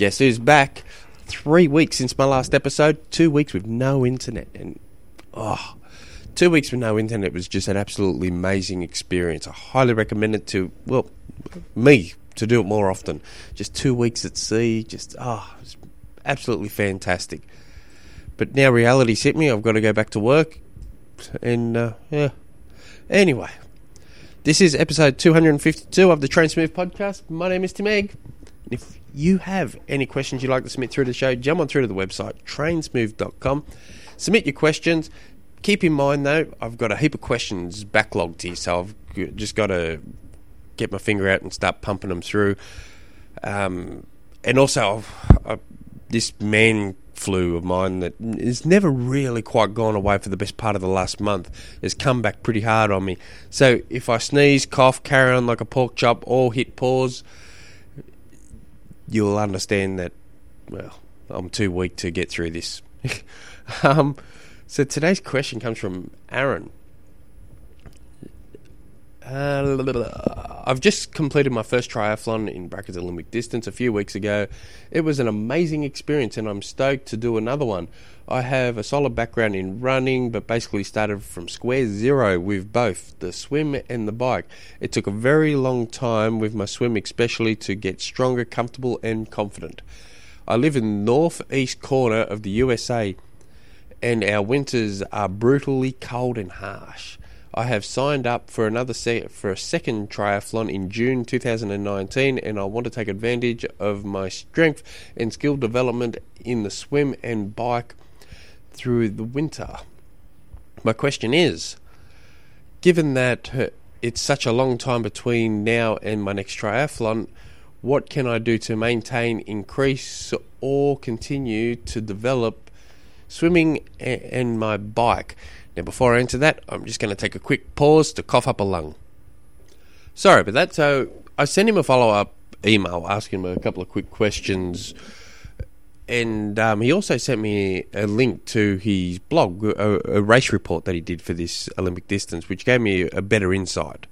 Guess who's back? Three weeks since my last episode. Two weeks with no internet, and oh, two weeks with no internet was just an absolutely amazing experience. I highly recommend it to well, me to do it more often. Just two weeks at sea, just ah, oh, absolutely fantastic. But now reality's hit me. I've got to go back to work, and uh, yeah. Anyway, this is episode 252 of the Train Smooth podcast. My name is Tim Egg. If you have any questions you'd like to submit through the show, jump on through to the website, trainsmooth.com. Submit your questions. Keep in mind, though, I've got a heap of questions backlogged here, so I've just got to get my finger out and start pumping them through. Um, and also, I've, this man flu of mine that has never really quite gone away for the best part of the last month has come back pretty hard on me. So if I sneeze, cough, carry on like a pork chop, or hit pause, you'll understand that, well, I'm too weak to get through this. um, so today's question comes from Aaron. I've just completed my first triathlon in brackets Olympic distance a few weeks ago. It was an amazing experience, and I'm stoked to do another one. I have a solid background in running, but basically started from square zero with both the swim and the bike. It took a very long time with my swim, especially to get stronger, comfortable, and confident. I live in the northeast corner of the USA, and our winters are brutally cold and harsh. I have signed up for another for a second triathlon in June 2019, and I want to take advantage of my strength and skill development in the swim and bike through the winter. My question is, given that uh, it's such a long time between now and my next triathlon, what can I do to maintain, increase, or continue to develop swimming and my bike? Now, before I answer that, I'm just going to take a quick pause to cough up a lung. Sorry about that. So, I sent him a follow up email asking him a couple of quick questions. And um, he also sent me a link to his blog, a, a, race report that he did for this Olympic distance, which gave me a better insight.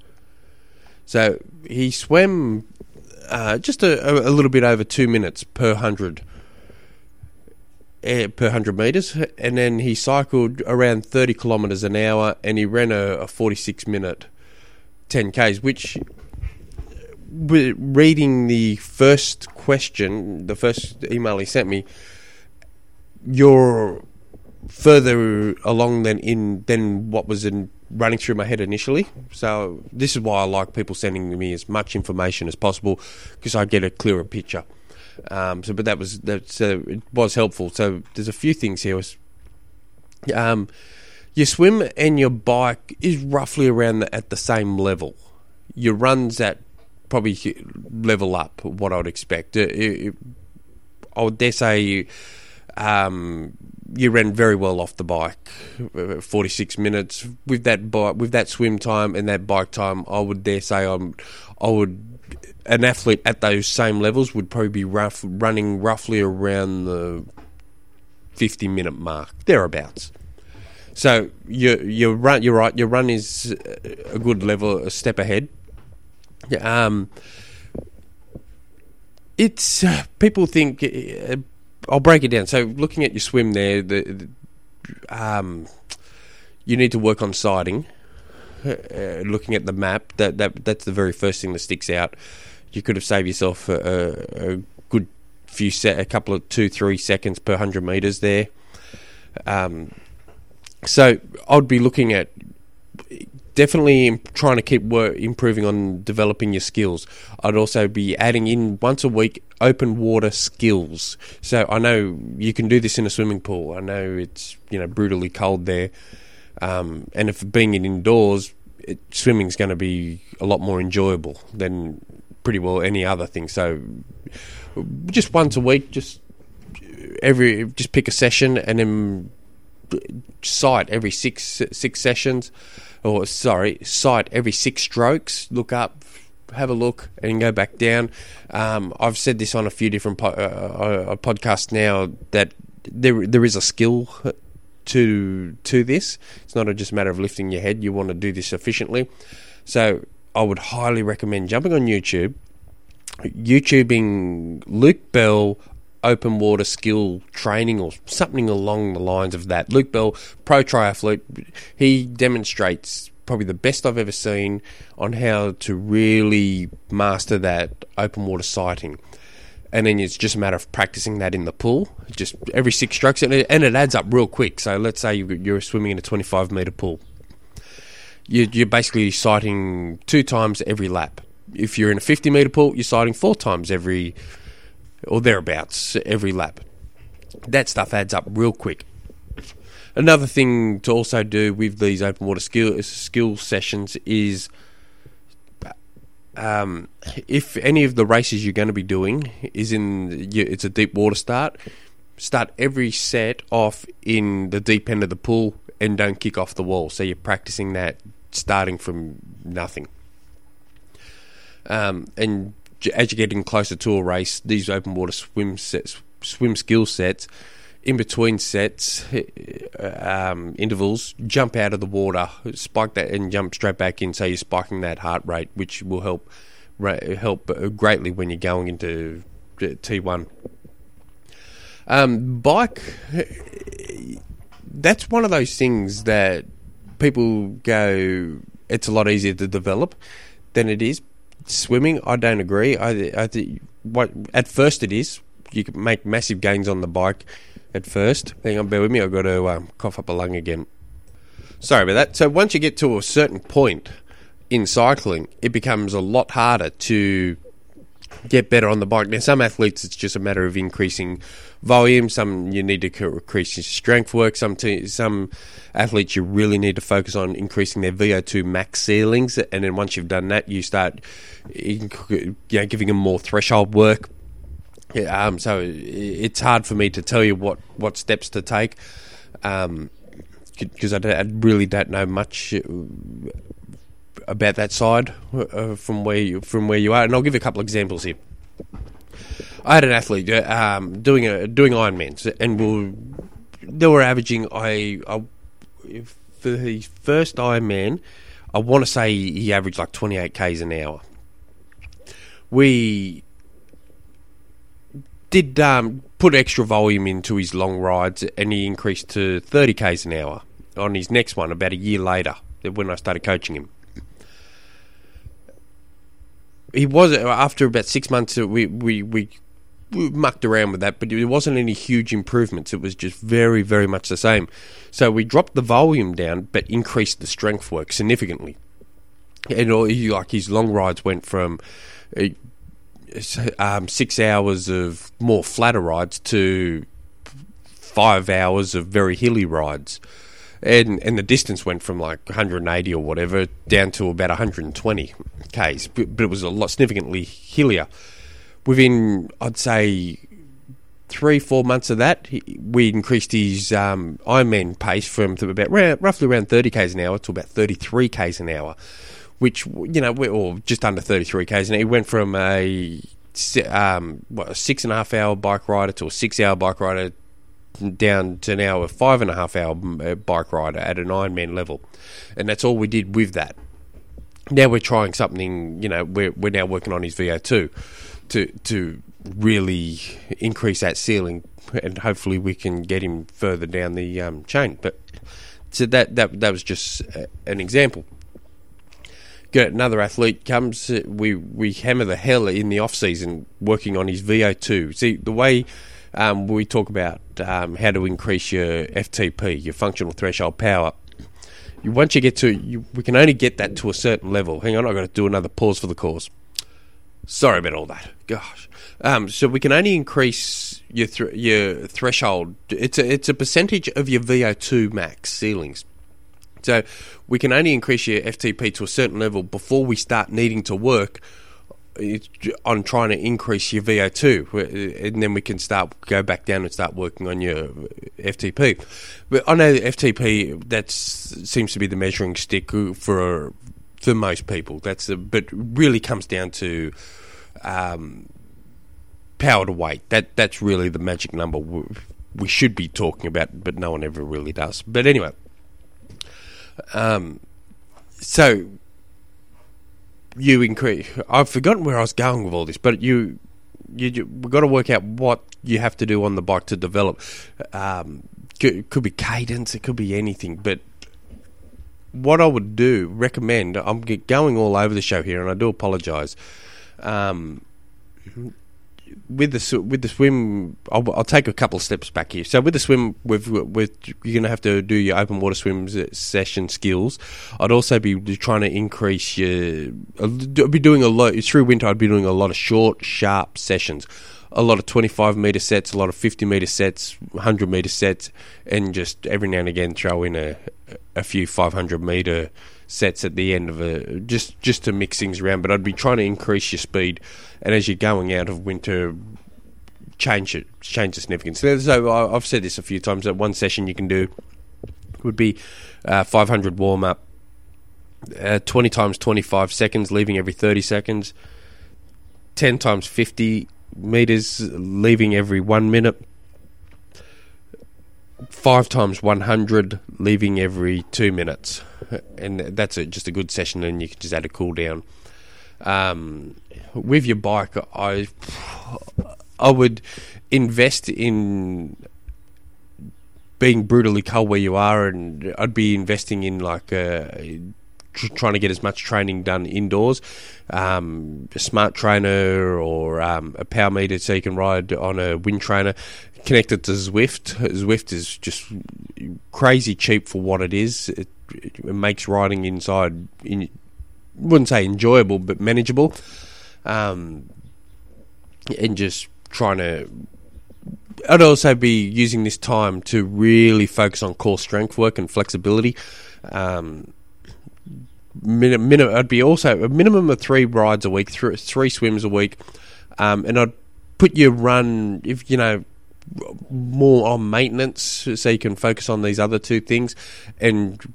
So he swam uh, just a, a, little bit over two minutes per hundred per 100 metres, and then he cycled around 30 kilometres an hour and he ran a, a 46 minute 10Ks, which, reading the first question, the first email he sent me, you're further along than in than what was in running through my head initially. So this is why I like people sending me as much information as possible because I get a clearer picture. Um, so, but that was that uh, it was helpful. So there's a few things here. Um, your swim and your bike is roughly around the, at the same level. Your runs at probably level up what I would expect. It, it, I would dare say um, you ran very well off the bike, uh, 46 minutes with that bike, with that swim time and that bike time. I would dare say I'm, I would an athlete at those same levels would probably be rough, running roughly around the 50 minute mark, thereabouts. So you you run you're right. Your run is a good level, a step ahead. Um, it's uh, people think. Uh, I'll break it down. So looking at your swim there, the, the um, you need to work on sighting. Uh, looking at the map, that, that that's the very first thing that sticks out you could have saved yourself a, a good few set, a couple of two, three seconds per hundred meters there. Um, so I'd be looking at definitely trying to keep work, improving on developing your skills. I'd also be adding in once a week open water skills. So I know you can do this in a swimming pool. I know it's you know brutally cold there, um, and if being indoors, it, swimming's going to be a lot more enjoyable than pretty well any other thing. So just once a week, just every just pick a session and then sight every six six sessions, or sorry, sight every six strokes. Look up, have a look, and go back down. Um, I've said this on a few different po- uh, uh, podcasts now that there there is a skill to to this. It's not just a matter of lifting your head. You want to do this efficiently. So I would highly recommend jumping on YouTube, YouTubing Luke Bell open water skill training or something along the lines of that. Luke Bell, pro triathlete, he demonstrates probably the best I've ever seen on how to really master that open water sighting. And then it's just a matter of practicing that in the pool, just every six strokes, and it, and it adds up real quick. So let's say you're swimming in a 25 meter pool, you're basically sighting two times every lap. If you're in a 50 meter pool, you're sighting four times every, or thereabouts, every lap. That stuff adds up real quick. Another thing to also do with these open water skill skill sessions is um, if any of the races you're going to be doing is in it's a deep water start, start every set off in the deep end of the pool and don't kick off the wall. So you're practicing that starting from nothing. Um, and as you're getting closer to a race, these open water swim sets, swim skill sets in between sets, um, intervals, jump out of the water, spike that, and jump straight back in. So you're spiking that heart rate, which will help help greatly when you're going into T1. Um, bike, that's one of those things that people go. It's a lot easier to develop than it is swimming. I don't agree. I, I what at first it is. You can make massive gains on the bike at first. Hang on, bear with me. I've got to um, cough up a lung again. Sorry about that. So once you get to a certain point in cycling, it becomes a lot harder to get better on the bike. Now, some athletes, it's just a matter of increasing volume. Some you need to increase your strength work. Some some athletes you really need to focus on increasing their VO2 max ceilings. And then once you've done that, you start you know, giving them more threshold work yeah, um, so it's hard for me to tell you what, what steps to take because um, I, I, really don't know much uh, about that side uh, from where you, from where you are, and I'll give you a couple of examples here. I had an athlete uh, um, doing a doing Ironmans, and we'll, they were averaging. I, I for his first Ironman, I want to say he averaged like twenty eight k's an hour. We did um, put extra volume into his long rides, and he increased to 30 k's an hour on his next one about a year later when I started coaching him. He was after about six months. Uh, we we we, we mucked around with that, but there wasn't any huge improvements. It was just very very much the same. So we dropped the volume down, but increased the strength work significantly. And all, like his long rides went from uh, um, six hours of more flatter rides to five hours of very hilly rides. And, and the distance went from like 180 or whatever down to about 120 k's, but, it was a lot significantly hillier. Within, I'd say, three, four months of that, we increased his um, Ironman pace from about roughly around 30 k's an hour to about 33 k's an hour which you know, or just under 33 k's, and he went from a um, what, a six and a half hour bike rider to a six hour bike rider down to now a five and a half hour uh, bike rider at an Ironman level, and that's all we did with that. Now we're trying something. You know, we're we're now working on his VO2 to to really increase that ceiling, and hopefully we can get him further down the um, chain. But so that that that was just uh, an example get another athlete comes, uh, we we hammer the hell in the off season working on his VO2. See the way um, we talk about um, how to increase your FTP, your functional threshold power. You, once you get to, you, we can only get that to a certain level. Hang on, I've got to do another pause for the cause. Sorry about all that. Gosh. Um, so we can only increase your th- your threshold. It's a it's a percentage of your VO2 max ceilings. So we can only increase your FTP to a certain level before we start needing to work uh, on trying to increase your VO2, uh, and then we can start go back down and start working on your FTP. But I know FTP that seems to be the measuring stick uh, for for most people. That's a, but really comes down to um, power to weight. That that's really the magic number we should be talking about, but no one ever really does. But anyway. Um, so you increase. I've forgotten where I was going with all this, but you, you, you we've got to work out what you have to do on the bike to develop. Um, could, could be cadence, it could be anything, but what I would do, recommend, I'm going all over the show here, and I do apologise. Um, with the with the swim, I'll, I'll, take a couple steps back here. So with the swim, with with you're going to have to do your open water swim session skills. I'd also be trying to increase your. I'd be doing a lot through winter. I'd be doing a lot of short, sharp sessions, a lot of 25 meter sets, a lot of 50 meter sets, 100 meter sets, and just every now and again throw in a a few 500 meter sets at the end of a just just to mix things around. But I'd be trying to increase your speed, and as you're going out of winter, change it, change the significance. So I've said this a few times. That one session you can do would be uh, 500 warm up, uh, 20 times 25 seconds, leaving every 30 seconds, 10 times 50 meters, leaving every one minute. Five times 100, leaving every two minutes and that's a, just a good session, and you can just add a cool down. Um, with your bike, I I would invest in being brutally cold where you are, and I'd be investing in like uh, trying to get as much training done indoors. Um, a smart trainer or um, a power meter so you can ride on a wind trainer connected to Zwift. Zwift is just crazy cheap for what it is. It it makes riding inside, in, wouldn't say enjoyable, but manageable. Um, and just trying to. I'd also be using this time to really focus on core strength work and flexibility. Um, minimum, min- I'd be also a minimum of three rides a week, th- three swims a week, um, and I'd put your run if you know more on maintenance so you can focus on these other two things and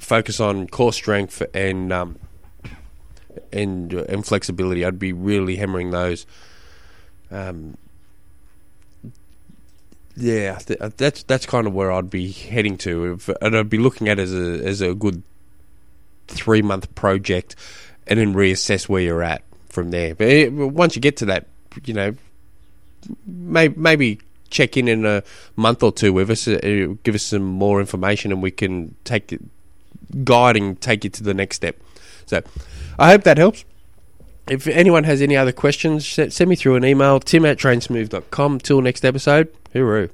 focus on core strength and um, and and flexibility. I'd be really hammering those. Um, yeah, that's that's kind of where I'd be heading to, and I'd be looking at as a as a good three month project, and then reassess where you're at from there. But eh, once you get to that, you know, maybe maybe check in in a month or two with us, uh, give us some more information, and we can take it guiding take you to the next step. So I hope that helps. If anyone has any other questions, send me through an email, tim at trainsmooth.com. Till next episode, hooroo.